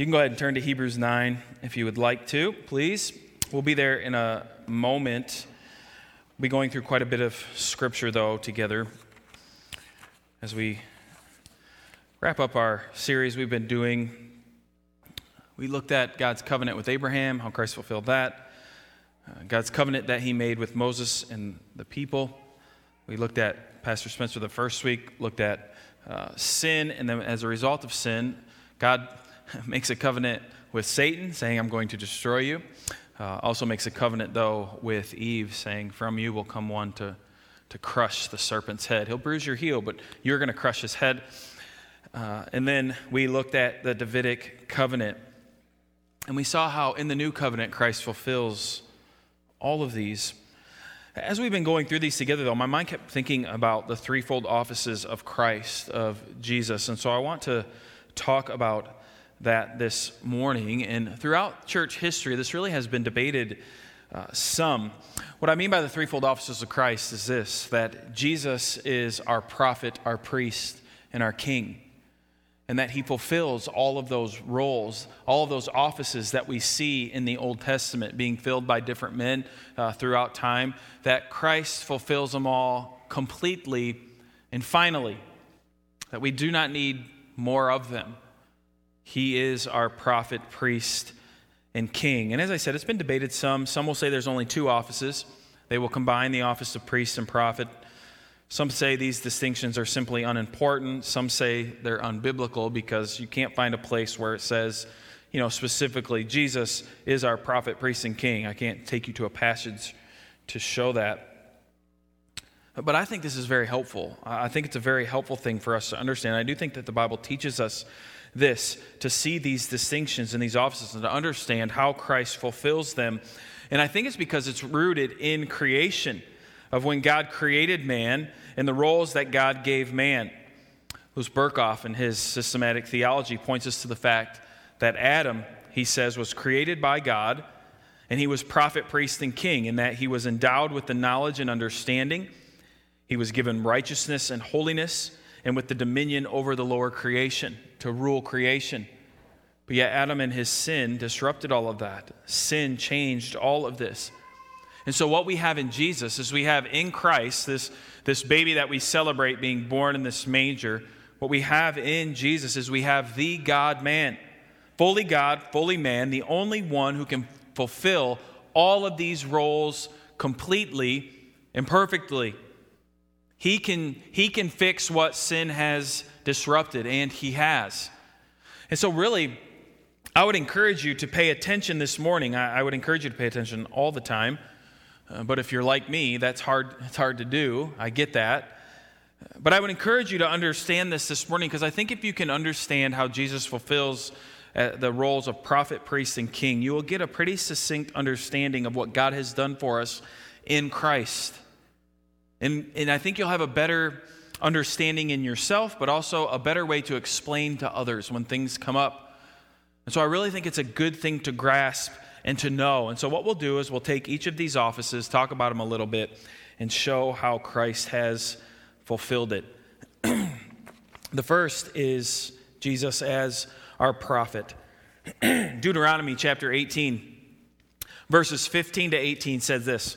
You can go ahead and turn to Hebrews 9 if you would like to, please. We'll be there in a moment. We'll be going through quite a bit of scripture, though, together as we wrap up our series we've been doing. We looked at God's covenant with Abraham, how Christ fulfilled that, uh, God's covenant that he made with Moses and the people. We looked at Pastor Spencer the first week, looked at uh, sin, and then as a result of sin, God makes a covenant with Satan, saying, I'm going to destroy you. Uh, also makes a covenant, though, with Eve, saying, From you will come one to, to crush the serpent's head. He'll bruise your heel, but you're going to crush his head. Uh, and then we looked at the Davidic covenant, and we saw how in the new covenant Christ fulfills all of these. As we've been going through these together, though, my mind kept thinking about the threefold offices of Christ, of Jesus. And so I want to talk about that this morning. And throughout church history, this really has been debated uh, some. What I mean by the threefold offices of Christ is this that Jesus is our prophet, our priest, and our king. And that he fulfills all of those roles, all of those offices that we see in the Old Testament being filled by different men uh, throughout time, that Christ fulfills them all completely and finally, that we do not need more of them he is our prophet, priest, and king. And as I said, it's been debated some. Some will say there's only two offices. They will combine the office of priest and prophet. Some say these distinctions are simply unimportant. Some say they're unbiblical because you can't find a place where it says, you know, specifically, Jesus is our prophet, priest, and king. I can't take you to a passage to show that. But I think this is very helpful. I think it's a very helpful thing for us to understand. I do think that the Bible teaches us this to see these distinctions in these offices and to understand how Christ fulfills them. And I think it's because it's rooted in creation of when God created man and the roles that God gave man. Louis Berkhof, in his systematic theology, points us to the fact that Adam, he says, was created by God and he was prophet, priest, and king, in that he was endowed with the knowledge and understanding. He was given righteousness and holiness and with the dominion over the lower creation to rule creation. But yet, Adam and his sin disrupted all of that. Sin changed all of this. And so, what we have in Jesus is we have in Christ, this, this baby that we celebrate being born in this manger, what we have in Jesus is we have the God man, fully God, fully man, the only one who can fulfill all of these roles completely and perfectly. He can, he can fix what sin has disrupted, and he has. And so, really, I would encourage you to pay attention this morning. I, I would encourage you to pay attention all the time. Uh, but if you're like me, that's hard, it's hard to do. I get that. But I would encourage you to understand this this morning because I think if you can understand how Jesus fulfills uh, the roles of prophet, priest, and king, you will get a pretty succinct understanding of what God has done for us in Christ. And, and I think you'll have a better understanding in yourself, but also a better way to explain to others when things come up. And so I really think it's a good thing to grasp and to know. And so what we'll do is we'll take each of these offices, talk about them a little bit, and show how Christ has fulfilled it. the first is Jesus as our prophet. Deuteronomy chapter 18, verses 15 to 18 says this.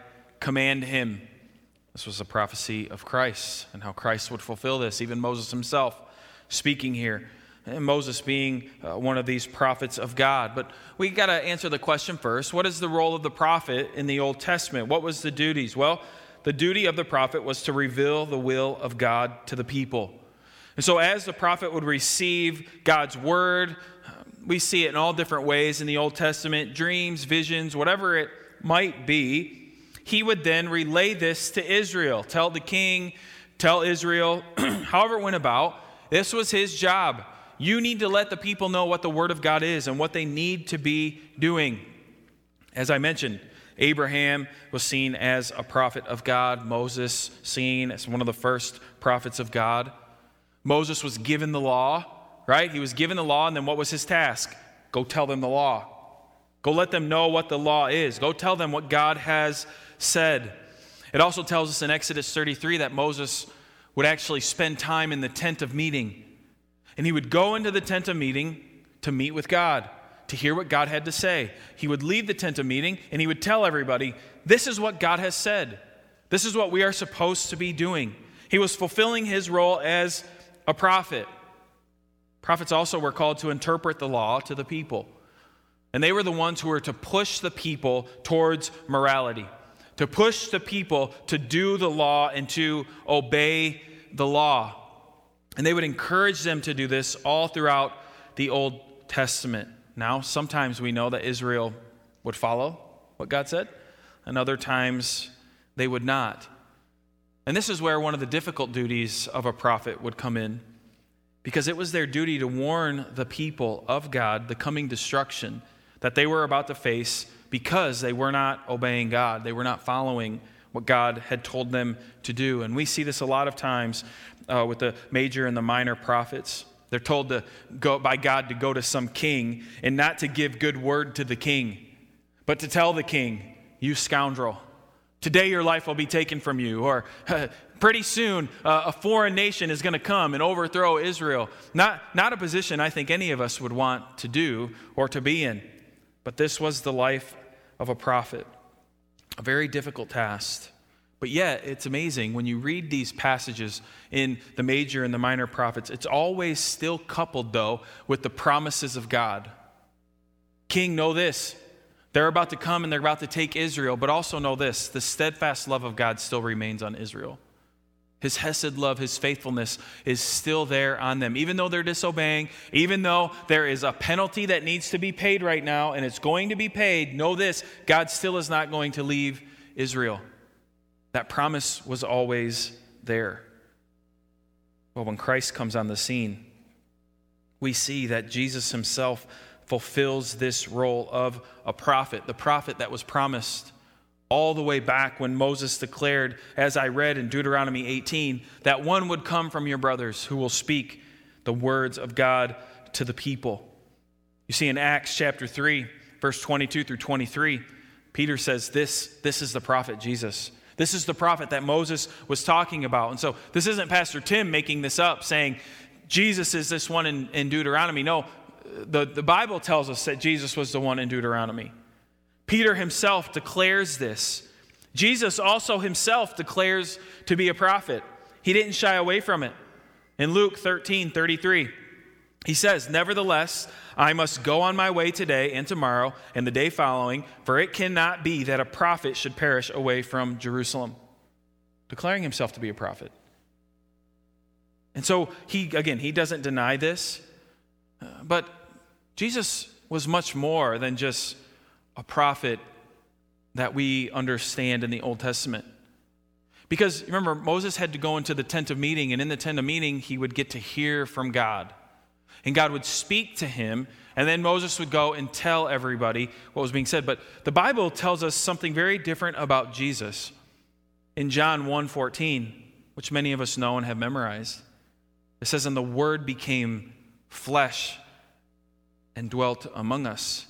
command him. This was a prophecy of Christ and how Christ would fulfill this. Even Moses himself speaking here. And Moses being uh, one of these prophets of God. But we got to answer the question first what is the role of the prophet in the Old Testament? What was the duties? Well, the duty of the prophet was to reveal the will of God to the people. And so, as the prophet would receive God's word, we see it in all different ways in the Old Testament dreams, visions, whatever it might be he would then relay this to Israel, tell the king, tell Israel, however it went about. This was his job. You need to let the people know what the Word of God is and what they need to be doing. As I mentioned, Abraham was seen as a prophet of God, Moses seen as one of the first prophets of God. Moses was given the law, right? He was given the law, and then what was his task? Go tell them the law. Go let them know what the law is. Go tell them what God has said. It also tells us in Exodus 33 that Moses would actually spend time in the tent of meeting. And he would go into the tent of meeting to meet with God, to hear what God had to say. He would leave the tent of meeting and he would tell everybody, This is what God has said. This is what we are supposed to be doing. He was fulfilling his role as a prophet. Prophets also were called to interpret the law to the people. And they were the ones who were to push the people towards morality, to push the people to do the law and to obey the law. And they would encourage them to do this all throughout the Old Testament. Now, sometimes we know that Israel would follow what God said, and other times they would not. And this is where one of the difficult duties of a prophet would come in, because it was their duty to warn the people of God the coming destruction that they were about to face because they were not obeying God. They were not following what God had told them to do. And we see this a lot of times uh, with the major and the minor prophets. They're told to go by God to go to some king and not to give good word to the king, but to tell the king, You scoundrel, today your life will be taken from you. Or pretty soon uh, a foreign nation is going to come and overthrow Israel. Not, not a position I think any of us would want to do or to be in. But this was the life of a prophet, a very difficult task. But yet, it's amazing when you read these passages in the major and the minor prophets, it's always still coupled, though, with the promises of God. King, know this. They're about to come and they're about to take Israel, but also know this the steadfast love of God still remains on Israel. His Hesed love, His faithfulness is still there on them. Even though they're disobeying, even though there is a penalty that needs to be paid right now, and it's going to be paid, know this God still is not going to leave Israel. That promise was always there. Well, when Christ comes on the scene, we see that Jesus Himself fulfills this role of a prophet, the prophet that was promised all the way back when Moses declared, as I read in Deuteronomy 18, that one would come from your brothers who will speak the words of God to the people. You see in Acts chapter 3, verse 22 through 23, Peter says, This, this is the prophet Jesus. This is the prophet that Moses was talking about. And so this isn't Pastor Tim making this up, saying Jesus is this one in, in Deuteronomy. No, the, the Bible tells us that Jesus was the one in Deuteronomy. Peter himself declares this. Jesus also himself declares to be a prophet. He didn't shy away from it. In Luke 13 33, he says, Nevertheless, I must go on my way today and tomorrow and the day following, for it cannot be that a prophet should perish away from Jerusalem. Declaring himself to be a prophet. And so he, again, he doesn't deny this, uh, but Jesus was much more than just a prophet that we understand in the Old Testament. Because remember, Moses had to go into the tent of meeting, and in the tent of meeting, he would get to hear from God. And God would speak to him, and then Moses would go and tell everybody what was being said. But the Bible tells us something very different about Jesus. In John 1:14, which many of us know and have memorized, it says, And the word became flesh and dwelt among us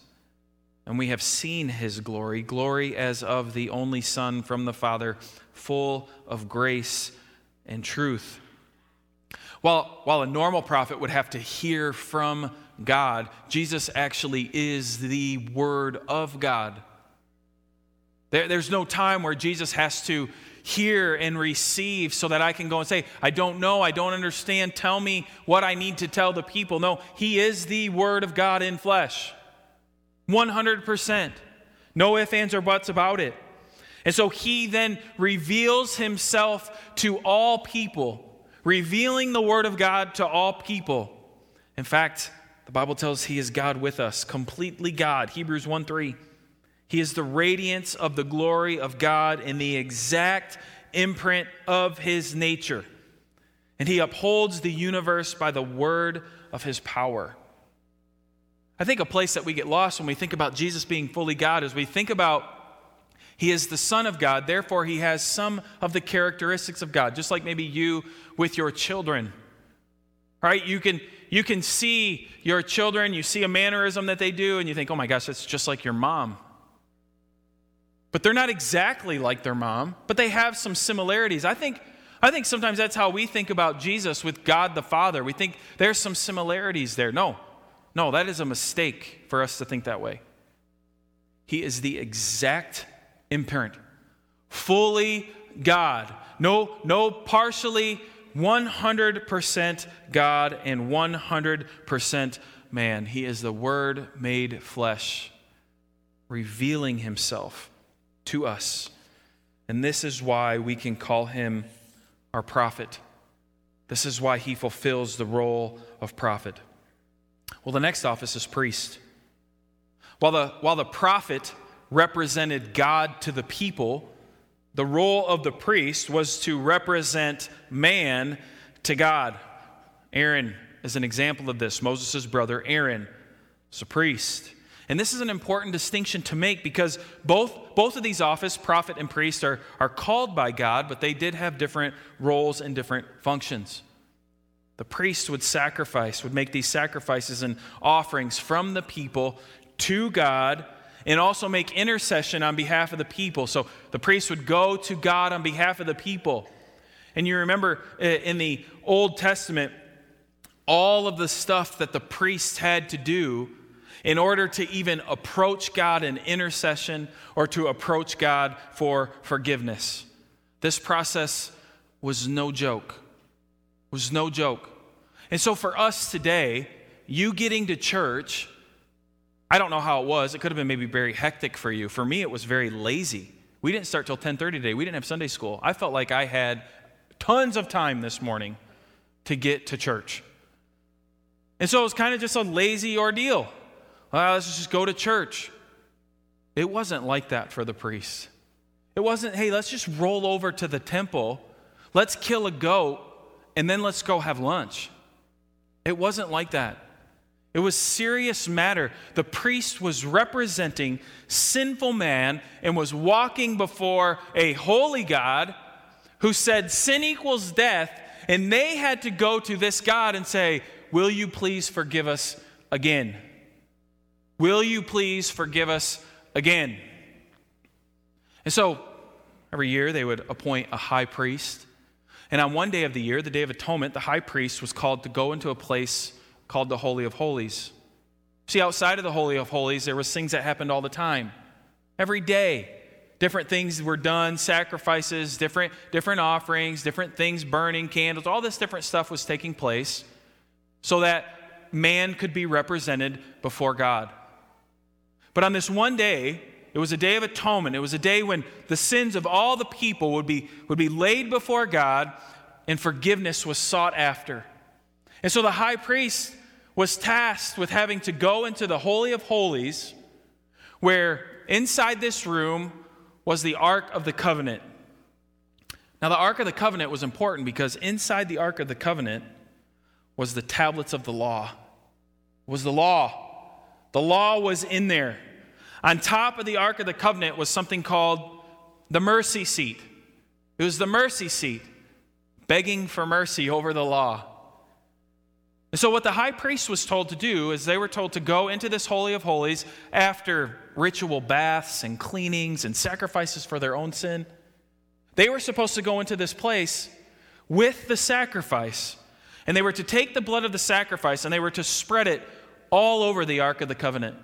and we have seen his glory, glory as of the only Son from the Father, full of grace and truth. While, while a normal prophet would have to hear from God, Jesus actually is the Word of God. There, there's no time where Jesus has to hear and receive so that I can go and say, I don't know, I don't understand, tell me what I need to tell the people. No, He is the Word of God in flesh. 100%. No ifs, ands, or buts about it. And so he then reveals himself to all people, revealing the word of God to all people. In fact, the Bible tells he is God with us, completely God. Hebrews 1 3. He is the radiance of the glory of God in the exact imprint of his nature. And he upholds the universe by the word of his power. I think a place that we get lost when we think about Jesus being fully God is we think about he is the Son of God, therefore, he has some of the characteristics of God, just like maybe you with your children. Right? You can, you can see your children, you see a mannerism that they do, and you think, oh my gosh, that's just like your mom. But they're not exactly like their mom, but they have some similarities. I think, I think sometimes that's how we think about Jesus with God the Father. We think there's some similarities there. No, no, that is a mistake for us to think that way. He is the exact imprint, fully God. No, no partially, 100% God and 100% man. He is the Word made flesh, revealing Himself to us. And this is why we can call Him our prophet. This is why He fulfills the role of prophet. Well, the next office is priest. While the, while the prophet represented God to the people, the role of the priest was to represent man to God. Aaron is an example of this. Moses' brother, Aaron, was a priest. And this is an important distinction to make because both, both of these offices, prophet and priest, are, are called by God, but they did have different roles and different functions. The priest would sacrifice, would make these sacrifices and offerings from the people to God and also make intercession on behalf of the people. So the priest would go to God on behalf of the people. And you remember uh, in the Old Testament, all of the stuff that the priest had to do in order to even approach God in intercession or to approach God for forgiveness. This process was no joke. Was no joke. And so for us today, you getting to church, I don't know how it was. It could have been maybe very hectic for you. For me, it was very lazy. We didn't start till 10:30 today. We didn't have Sunday school. I felt like I had tons of time this morning to get to church. And so it was kind of just a lazy ordeal. Well, let's just go to church. It wasn't like that for the priests. It wasn't, hey, let's just roll over to the temple, let's kill a goat, and then let's go have lunch. It wasn't like that. It was serious matter. The priest was representing sinful man and was walking before a holy God who said sin equals death, and they had to go to this God and say, "Will you please forgive us again? Will you please forgive us again?" And so every year they would appoint a high priest and on one day of the year, the Day of Atonement, the high priest was called to go into a place called the Holy of Holies. See, outside of the Holy of Holies, there was things that happened all the time. Every day, different things were done, sacrifices, different, different offerings, different things burning, candles, all this different stuff was taking place so that man could be represented before God. But on this one day, it was a day of atonement. It was a day when the sins of all the people would be, would be laid before God and forgiveness was sought after. And so the high priest was tasked with having to go into the Holy of Holies, where inside this room was the Ark of the Covenant. Now, the Ark of the Covenant was important because inside the Ark of the Covenant was the tablets of the law, was the law. The law was in there. On top of the Ark of the Covenant was something called the mercy seat. It was the mercy seat, begging for mercy over the law. And so, what the high priest was told to do is they were told to go into this Holy of Holies after ritual baths and cleanings and sacrifices for their own sin. They were supposed to go into this place with the sacrifice, and they were to take the blood of the sacrifice and they were to spread it all over the Ark of the Covenant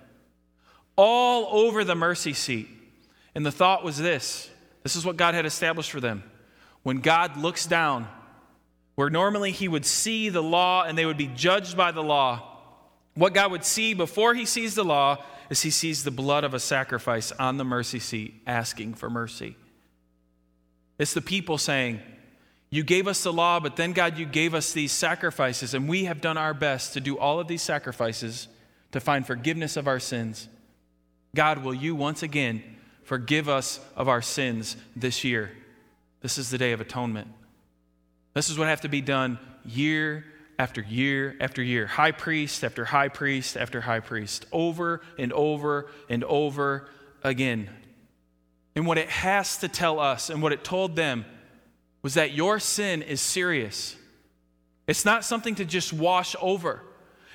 all over the mercy seat. And the thought was this this is what God had established for them. When God looks down, where normally he would see the law and they would be judged by the law, what God would see before he sees the law is he sees the blood of a sacrifice on the mercy seat asking for mercy. It's the people saying, You gave us the law, but then, God, you gave us these sacrifices, and we have done our best to do all of these sacrifices to find forgiveness of our sins. God, will you once again forgive us of our sins this year? This is the day of atonement. This is what have to be done year after year after year, high priest after high priest after high priest, over and over and over again. And what it has to tell us and what it told them was that your sin is serious. It's not something to just wash over.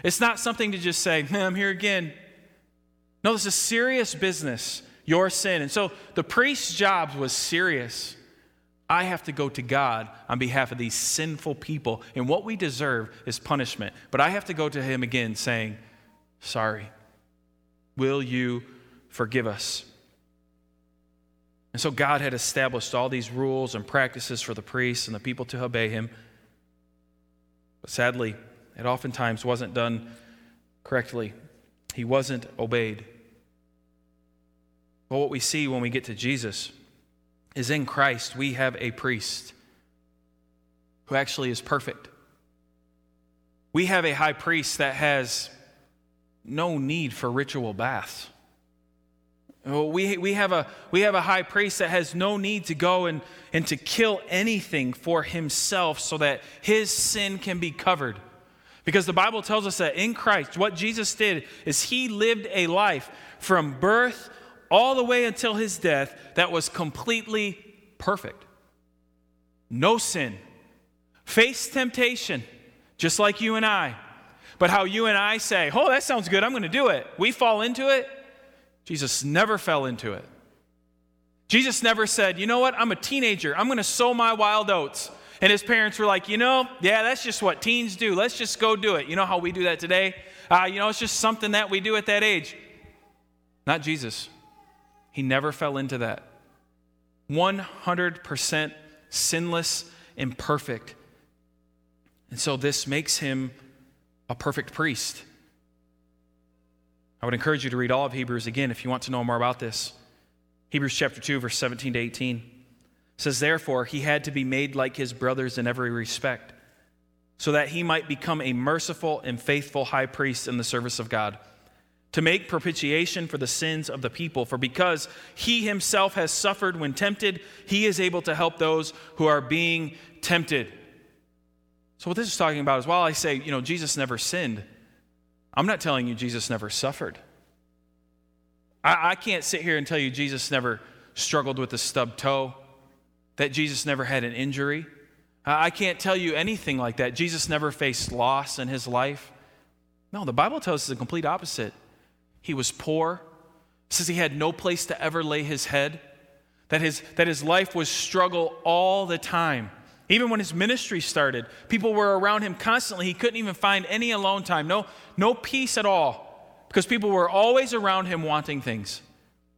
It's not something to just say, I'm here again. No, this is serious business, your sin. And so the priest's job was serious. I have to go to God on behalf of these sinful people, and what we deserve is punishment. But I have to go to Him again saying, Sorry. Will you forgive us? And so God had established all these rules and practices for the priests and the people to obey Him. But sadly, it oftentimes wasn't done correctly. He wasn't obeyed. But what we see when we get to Jesus is in Christ, we have a priest who actually is perfect. We have a high priest that has no need for ritual baths. We, we, have a, we have a high priest that has no need to go and, and to kill anything for himself so that his sin can be covered. Because the Bible tells us that in Christ, what Jesus did is he lived a life from birth all the way until his death that was completely perfect. No sin. Faced temptation, just like you and I. But how you and I say, oh, that sounds good, I'm going to do it. We fall into it. Jesus never fell into it. Jesus never said, you know what, I'm a teenager, I'm going to sow my wild oats. And his parents were like, you know, yeah, that's just what teens do. Let's just go do it. You know how we do that today? Uh, you know, it's just something that we do at that age. Not Jesus. He never fell into that. 100% sinless and perfect. And so this makes him a perfect priest. I would encourage you to read all of Hebrews again if you want to know more about this. Hebrews chapter 2, verse 17 to 18 says, Therefore, he had to be made like his brothers in every respect, so that he might become a merciful and faithful high priest in the service of God, to make propitiation for the sins of the people. For because he himself has suffered when tempted, he is able to help those who are being tempted. So, what this is talking about is while I say, you know, Jesus never sinned, I'm not telling you Jesus never suffered. I, I can't sit here and tell you Jesus never struggled with a stub toe that Jesus never had an injury. I can't tell you anything like that. Jesus never faced loss in his life. No, the Bible tells us the complete opposite. He was poor. Says he had no place to ever lay his head. That his, that his life was struggle all the time. Even when his ministry started, people were around him constantly. He couldn't even find any alone time, no, no peace at all, because people were always around him wanting things.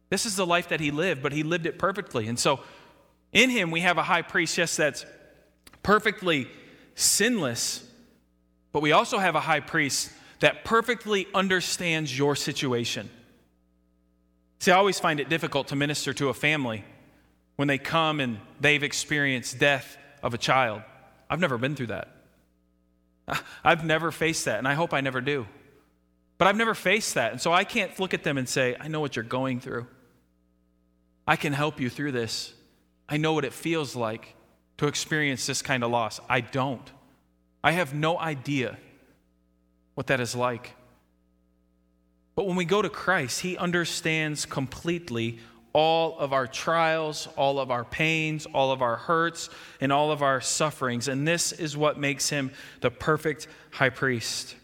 This is the life that he lived, but he lived it perfectly. And so in him, we have a high priest, yes, that's perfectly sinless, but we also have a high priest that perfectly understands your situation. See, I always find it difficult to minister to a family when they come and they've experienced death of a child. I've never been through that. I've never faced that, and I hope I never do. But I've never faced that, and so I can't look at them and say, I know what you're going through. I can help you through this. I know what it feels like to experience this kind of loss. I don't. I have no idea what that is like. But when we go to Christ, He understands completely all of our trials, all of our pains, all of our hurts, and all of our sufferings. And this is what makes Him the perfect high priest.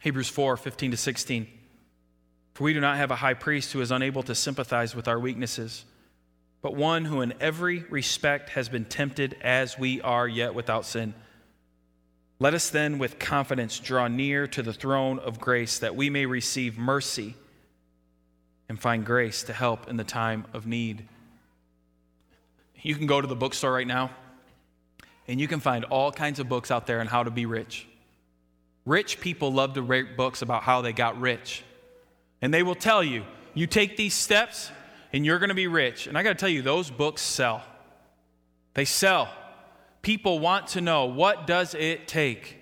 Hebrews 4 15 to 16. For we do not have a high priest who is unable to sympathize with our weaknesses but one who in every respect has been tempted as we are, yet without sin. Let us then with confidence draw near to the throne of grace that we may receive mercy and find grace to help in the time of need. You can go to the bookstore right now and you can find all kinds of books out there on how to be rich. Rich people love to write books about how they got rich. And they will tell you, you take these steps, and you're going to be rich. And I got to tell you, those books sell. They sell. People want to know what does it take?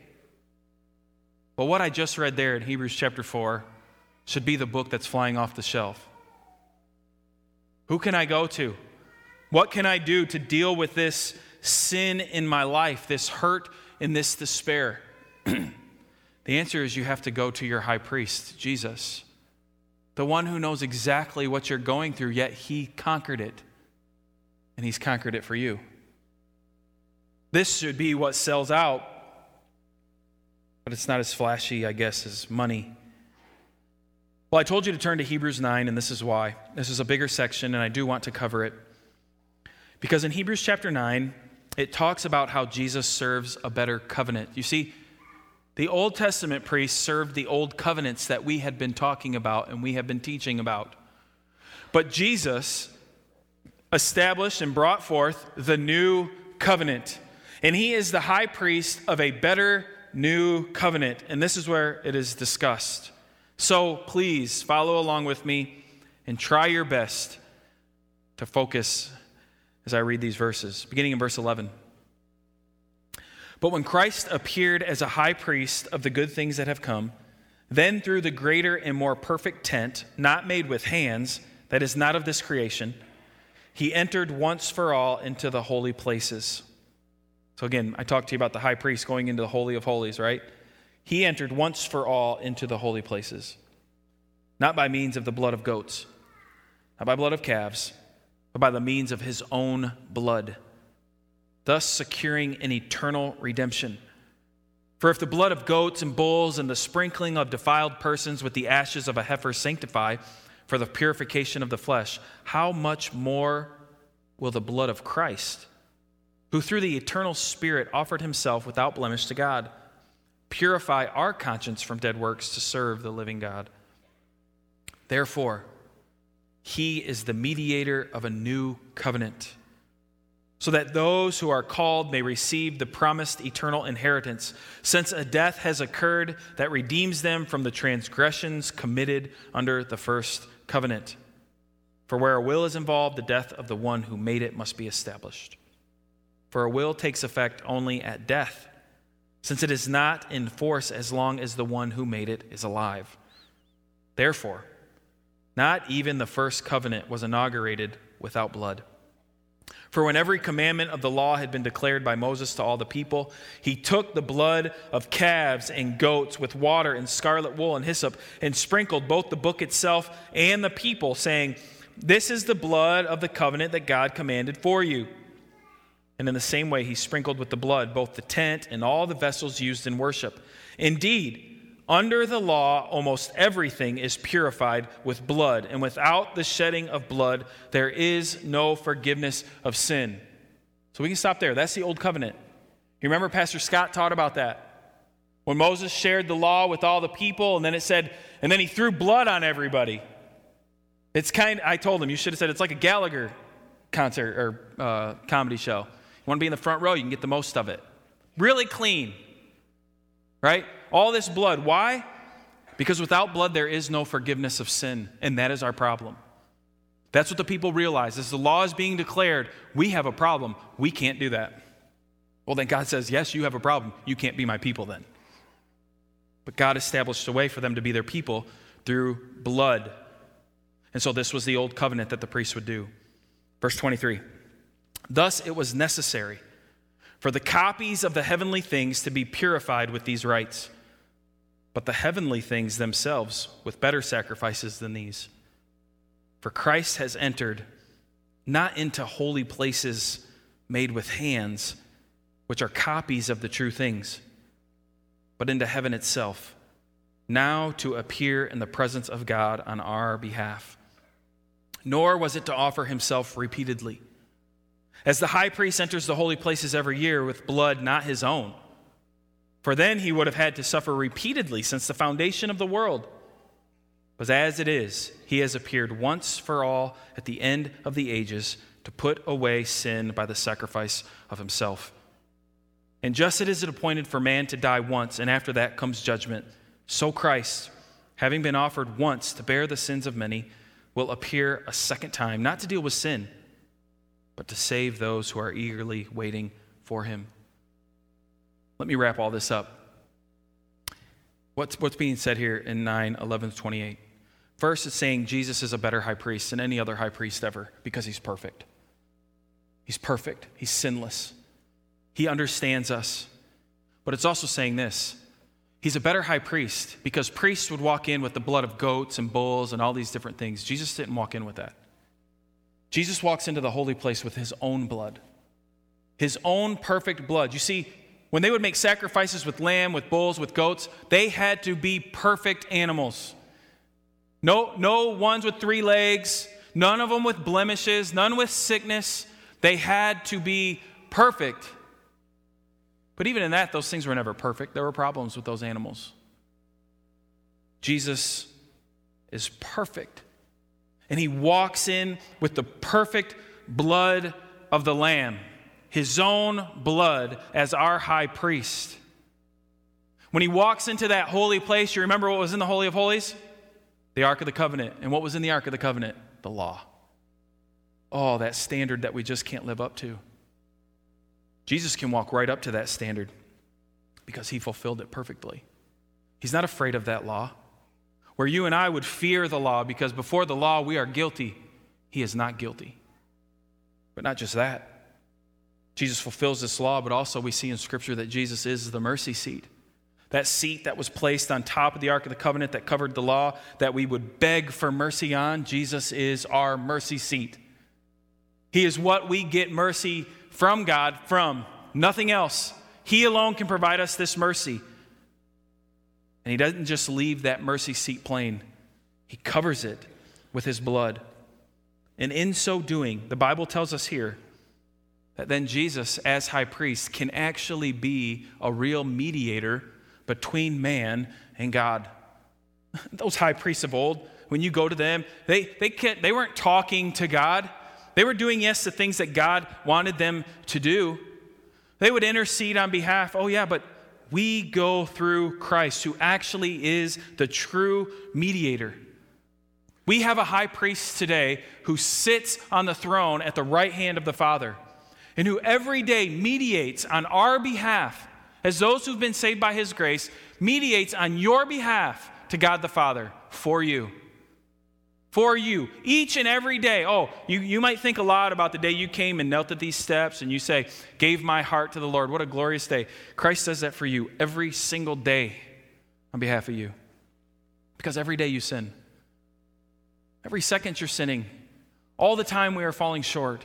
But what I just read there in Hebrews chapter 4 should be the book that's flying off the shelf. Who can I go to? What can I do to deal with this sin in my life, this hurt and this despair? the answer is you have to go to your high priest, Jesus, the one who knows exactly what you're going through, yet he conquered it. And he's conquered it for you. This should be what sells out, but it's not as flashy, I guess, as money. Well, I told you to turn to Hebrews 9, and this is why. This is a bigger section, and I do want to cover it. Because in Hebrews chapter 9, it talks about how Jesus serves a better covenant. You see, the Old Testament priests served the old covenants that we had been talking about and we have been teaching about. But Jesus established and brought forth the new covenant. And he is the high priest of a better new covenant. And this is where it is discussed. So please follow along with me and try your best to focus as I read these verses, beginning in verse 11. But when Christ appeared as a high priest of the good things that have come, then through the greater and more perfect tent, not made with hands, that is not of this creation, he entered once for all into the holy places so, again, I talked to you about the high priest going into the Holy of Holies, right? He entered once for all into the holy places, not by means of the blood of goats, not by blood of calves, but by the means of his own blood, thus securing an eternal redemption. For if the blood of goats and bulls and the sprinkling of defiled persons with the ashes of a heifer sanctify for the purification of the flesh, how much more will the blood of Christ? Who through the eternal Spirit offered himself without blemish to God, purify our conscience from dead works to serve the living God. Therefore, he is the mediator of a new covenant, so that those who are called may receive the promised eternal inheritance, since a death has occurred that redeems them from the transgressions committed under the first covenant. For where a will is involved, the death of the one who made it must be established. For a will takes effect only at death, since it is not in force as long as the one who made it is alive. Therefore, not even the first covenant was inaugurated without blood. For when every commandment of the law had been declared by Moses to all the people, he took the blood of calves and goats with water and scarlet wool and hyssop and sprinkled both the book itself and the people, saying, This is the blood of the covenant that God commanded for you. And in the same way, he sprinkled with the blood both the tent and all the vessels used in worship. Indeed, under the law, almost everything is purified with blood, and without the shedding of blood, there is no forgiveness of sin. So we can stop there. That's the old covenant. You remember Pastor Scott taught about that. When Moses shared the law with all the people, and then it said, and then he threw blood on everybody. It's kind I told him, you should have said it's like a Gallagher concert or uh, comedy show want to be in the front row, you can get the most of it. Really clean, right? All this blood. Why? Because without blood, there is no forgiveness of sin, and that is our problem. That's what the people realize. As the law is being declared, we have a problem. We can't do that. Well, then God says, Yes, you have a problem. You can't be my people then. But God established a way for them to be their people through blood. And so this was the old covenant that the priests would do. Verse 23. Thus, it was necessary for the copies of the heavenly things to be purified with these rites, but the heavenly things themselves with better sacrifices than these. For Christ has entered not into holy places made with hands, which are copies of the true things, but into heaven itself, now to appear in the presence of God on our behalf. Nor was it to offer himself repeatedly as the high priest enters the holy places every year with blood not his own. For then he would have had to suffer repeatedly since the foundation of the world. But as it is, he has appeared once for all at the end of the ages to put away sin by the sacrifice of himself. And just as it is appointed for man to die once, and after that comes judgment, so Christ, having been offered once to bear the sins of many, will appear a second time, not to deal with sin but to save those who are eagerly waiting for him. Let me wrap all this up. What's, what's being said here in 9 11 28? First, it's saying Jesus is a better high priest than any other high priest ever because he's perfect. He's perfect, he's sinless, he understands us. But it's also saying this He's a better high priest because priests would walk in with the blood of goats and bulls and all these different things. Jesus didn't walk in with that. Jesus walks into the holy place with his own blood, his own perfect blood. You see, when they would make sacrifices with lamb, with bulls, with goats, they had to be perfect animals. No, no ones with three legs, none of them with blemishes, none with sickness. They had to be perfect. But even in that, those things were never perfect. There were problems with those animals. Jesus is perfect. And he walks in with the perfect blood of the Lamb, his own blood as our high priest. When he walks into that holy place, you remember what was in the Holy of Holies? The Ark of the Covenant. And what was in the Ark of the Covenant? The law. Oh, that standard that we just can't live up to. Jesus can walk right up to that standard because he fulfilled it perfectly. He's not afraid of that law. Where you and I would fear the law because before the law we are guilty, he is not guilty. But not just that. Jesus fulfills this law, but also we see in Scripture that Jesus is the mercy seat. That seat that was placed on top of the Ark of the Covenant that covered the law, that we would beg for mercy on, Jesus is our mercy seat. He is what we get mercy from God from, nothing else. He alone can provide us this mercy. And He doesn't just leave that mercy seat plain, He covers it with His blood. And in so doing, the Bible tells us here that then Jesus, as high priest, can actually be a real mediator between man and God. Those high priests of old, when you go to them, they, they, can't, they weren't talking to God. They were doing, yes, the things that God wanted them to do. They would intercede on behalf, oh, yeah, but we go through Christ, who actually is the true mediator. We have a high priest today who sits on the throne at the right hand of the Father and who every day mediates on our behalf, as those who've been saved by his grace, mediates on your behalf to God the Father for you for you each and every day. Oh, you, you might think a lot about the day you came and knelt at these steps and you say, Gave my heart to the Lord. What a glorious day. Christ does that for you every single day on behalf of you. Because every day you sin, every second you're sinning, all the time we are falling short.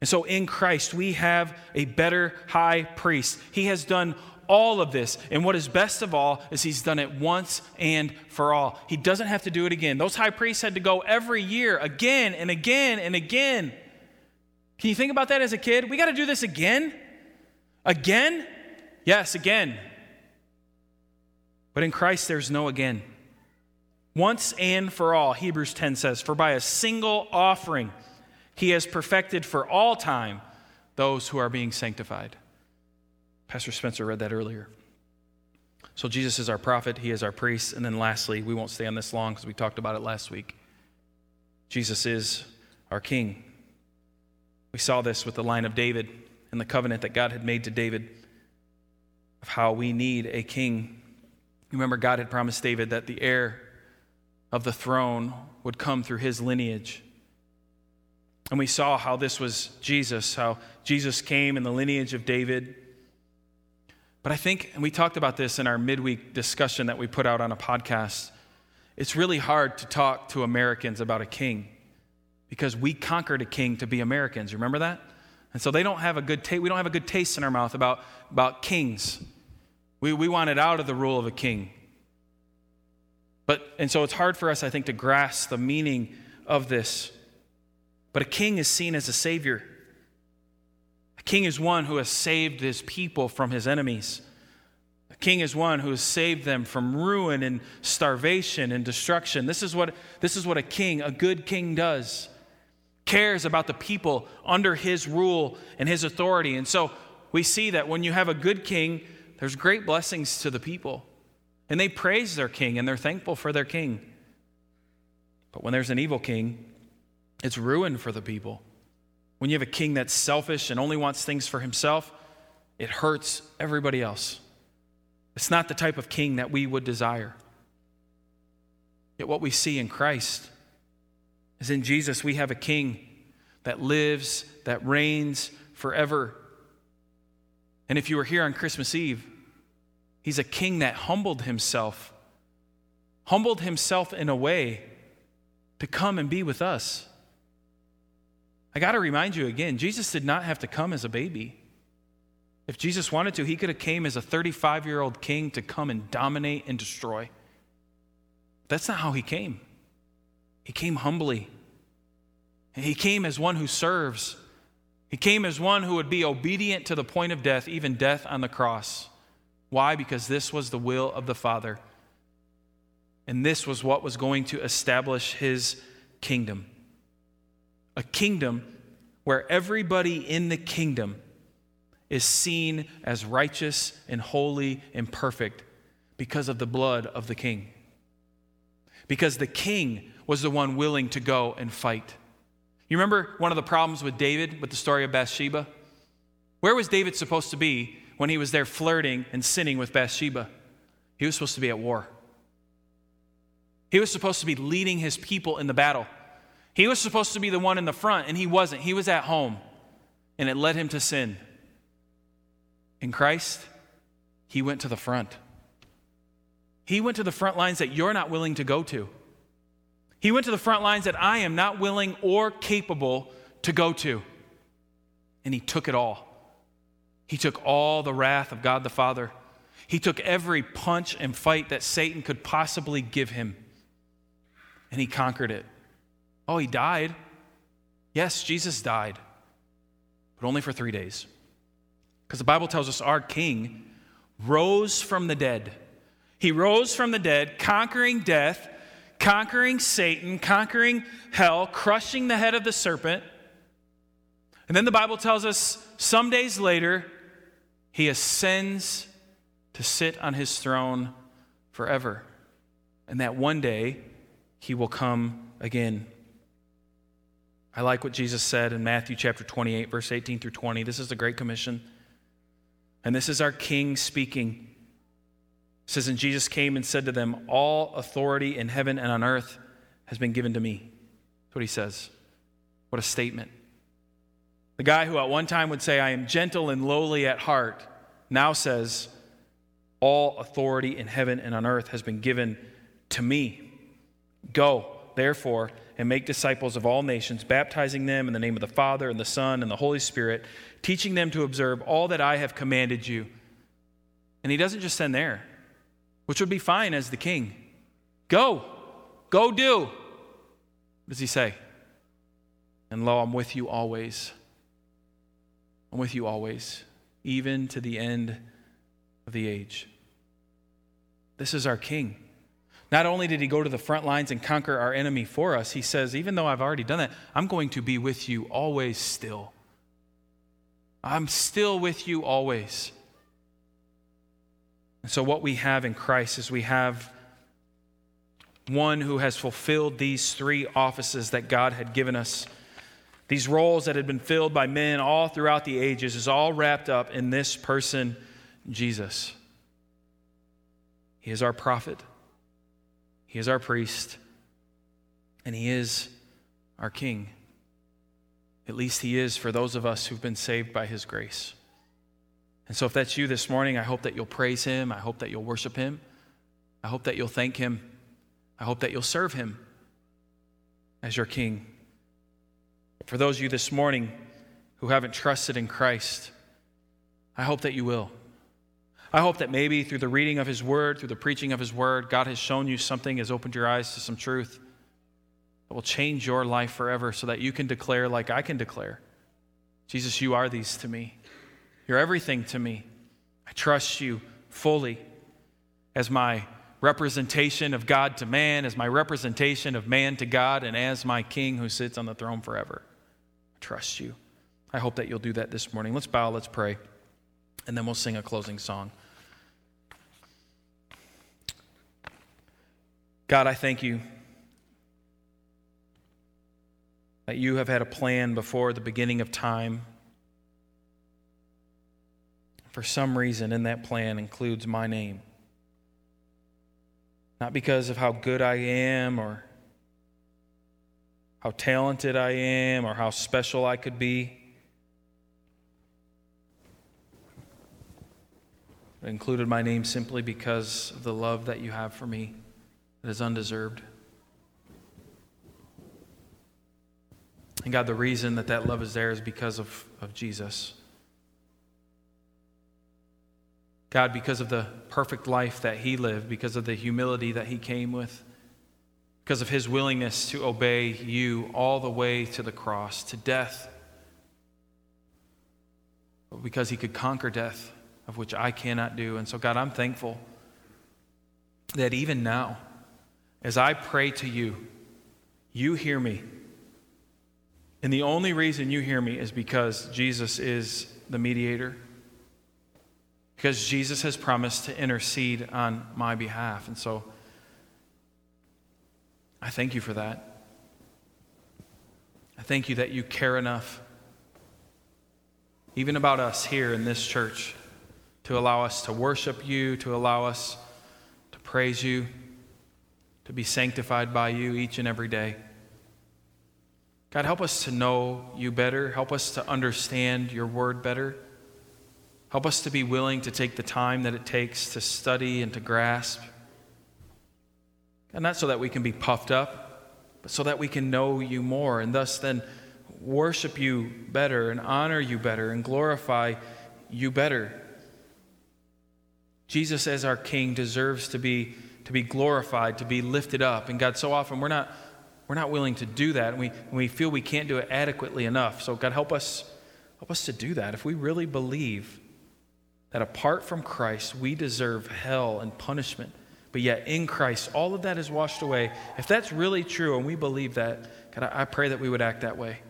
And so in Christ, we have a better high priest. He has done all of this. And what is best of all is he's done it once and for all. He doesn't have to do it again. Those high priests had to go every year, again and again and again. Can you think about that as a kid? We got to do this again? Again? Yes, again. But in Christ, there's no again. Once and for all, Hebrews 10 says, For by a single offering, he has perfected for all time those who are being sanctified. Pastor Spencer read that earlier. So Jesus is our prophet, he is our priest. And then lastly, we won't stay on this long because we talked about it last week. Jesus is our king. We saw this with the line of David and the covenant that God had made to David of how we need a king. Remember, God had promised David that the heir of the throne would come through his lineage. And we saw how this was Jesus, how Jesus came in the lineage of David. But I think, and we talked about this in our midweek discussion that we put out on a podcast, it's really hard to talk to Americans about a king because we conquered a king to be Americans. Remember that? And so they don't have a good taste, we don't have a good taste in our mouth about, about kings. We, we wanted out of the rule of a king. But, and so it's hard for us, I think, to grasp the meaning of this. But a king is seen as a savior. King is one who has saved his people from his enemies. A king is one who has saved them from ruin and starvation and destruction. This is what, this is what a king, a good king, does. Cares about the people under his rule and his authority. And so we see that when you have a good king, there's great blessings to the people. And they praise their king and they're thankful for their king. But when there's an evil king, it's ruin for the people. When you have a king that's selfish and only wants things for himself, it hurts everybody else. It's not the type of king that we would desire. Yet, what we see in Christ is in Jesus, we have a king that lives, that reigns forever. And if you were here on Christmas Eve, He's a king that humbled himself, humbled himself in a way to come and be with us. I got to remind you again, Jesus did not have to come as a baby. If Jesus wanted to, he could have came as a 35-year-old king to come and dominate and destroy. That's not how he came. He came humbly. He came as one who serves. He came as one who would be obedient to the point of death, even death on the cross. Why? Because this was the will of the Father. And this was what was going to establish his kingdom. A kingdom where everybody in the kingdom is seen as righteous and holy and perfect because of the blood of the king. Because the king was the one willing to go and fight. You remember one of the problems with David with the story of Bathsheba? Where was David supposed to be when he was there flirting and sinning with Bathsheba? He was supposed to be at war. He was supposed to be leading his people in the battle. He was supposed to be the one in the front, and he wasn't. He was at home, and it led him to sin. In Christ, he went to the front. He went to the front lines that you're not willing to go to. He went to the front lines that I am not willing or capable to go to. And he took it all. He took all the wrath of God the Father. He took every punch and fight that Satan could possibly give him. And he conquered it. Oh, he died. Yes, Jesus died, but only for three days. Because the Bible tells us our King rose from the dead. He rose from the dead, conquering death conquering Satan, conquering hell, crushing the head of the serpent. And then the Bible tells us some days later, he ascends to sit on his throne forever. And that one day he will come again. I like what Jesus said in Matthew chapter 28, verse 18 through 20. This is the Great Commission. And this is our King speaking. It says, And Jesus came and said to them, All authority in heaven and on earth has been given to me. That's what he says. What a statement. The guy who at one time would say, I am gentle and lowly at heart, now says, All authority in heaven and on earth has been given to me. Go, therefore, and make disciples of all nations, baptizing them in the name of the Father and the Son and the Holy Spirit, teaching them to observe all that I have commanded you. And he doesn't just send there which would be fine as the king. Go, go do. What does he say? And lo, I'm with you always. I'm with you always, even to the end of the age. This is our king. Not only did he go to the front lines and conquer our enemy for us, he says, even though I've already done that, I'm going to be with you always still. I'm still with you always. And so, what we have in Christ is we have one who has fulfilled these three offices that God had given us. These roles that had been filled by men all throughout the ages is all wrapped up in this person, Jesus. He is our prophet, He is our priest, and He is our King. At least He is for those of us who've been saved by His grace. And so, if that's you this morning, I hope that you'll praise him. I hope that you'll worship him. I hope that you'll thank him. I hope that you'll serve him as your king. For those of you this morning who haven't trusted in Christ, I hope that you will. I hope that maybe through the reading of his word, through the preaching of his word, God has shown you something, has opened your eyes to some truth that will change your life forever so that you can declare, like I can declare, Jesus, you are these to me. You're everything to me. I trust you fully as my representation of God to man, as my representation of man to God, and as my king who sits on the throne forever. I trust you. I hope that you'll do that this morning. Let's bow, let's pray, and then we'll sing a closing song. God, I thank you that you have had a plan before the beginning of time for some reason in that plan includes my name. Not because of how good I am or how talented I am or how special I could be. I included my name simply because of the love that you have for me that is undeserved. And God, the reason that that love is there is because of, of Jesus. God, because of the perfect life that he lived, because of the humility that he came with, because of his willingness to obey you all the way to the cross, to death, but because he could conquer death, of which I cannot do. And so, God, I'm thankful that even now, as I pray to you, you hear me. And the only reason you hear me is because Jesus is the mediator because Jesus has promised to intercede on my behalf. And so I thank you for that. I thank you that you care enough, even about us here in this church, to allow us to worship you, to allow us to praise you, to be sanctified by you each and every day. God, help us to know you better. Help us to understand your word better. Help us to be willing to take the time that it takes to study and to grasp. And not so that we can be puffed up, but so that we can know you more and thus then worship you better and honor you better and glorify you better. Jesus, as our King, deserves to be, to be glorified, to be lifted up. And God, so often we're not, we're not willing to do that, and we, and we feel we can't do it adequately enough. So, God, help us, help us to do that. If we really believe that apart from Christ, we deserve hell and punishment. But yet in Christ, all of that is washed away. If that's really true and we believe that, God, I pray that we would act that way.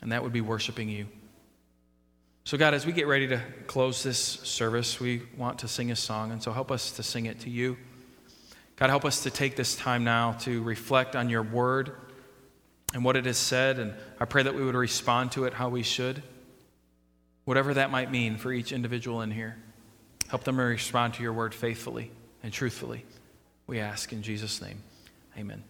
And that would be worshiping you. So, God, as we get ready to close this service, we want to sing a song. And so help us to sing it to you. God, help us to take this time now to reflect on your word and what it has said. And I pray that we would respond to it how we should whatever that might mean for each individual in here. Help them respond to your word faithfully and truthfully. We ask in Jesus' name. Amen.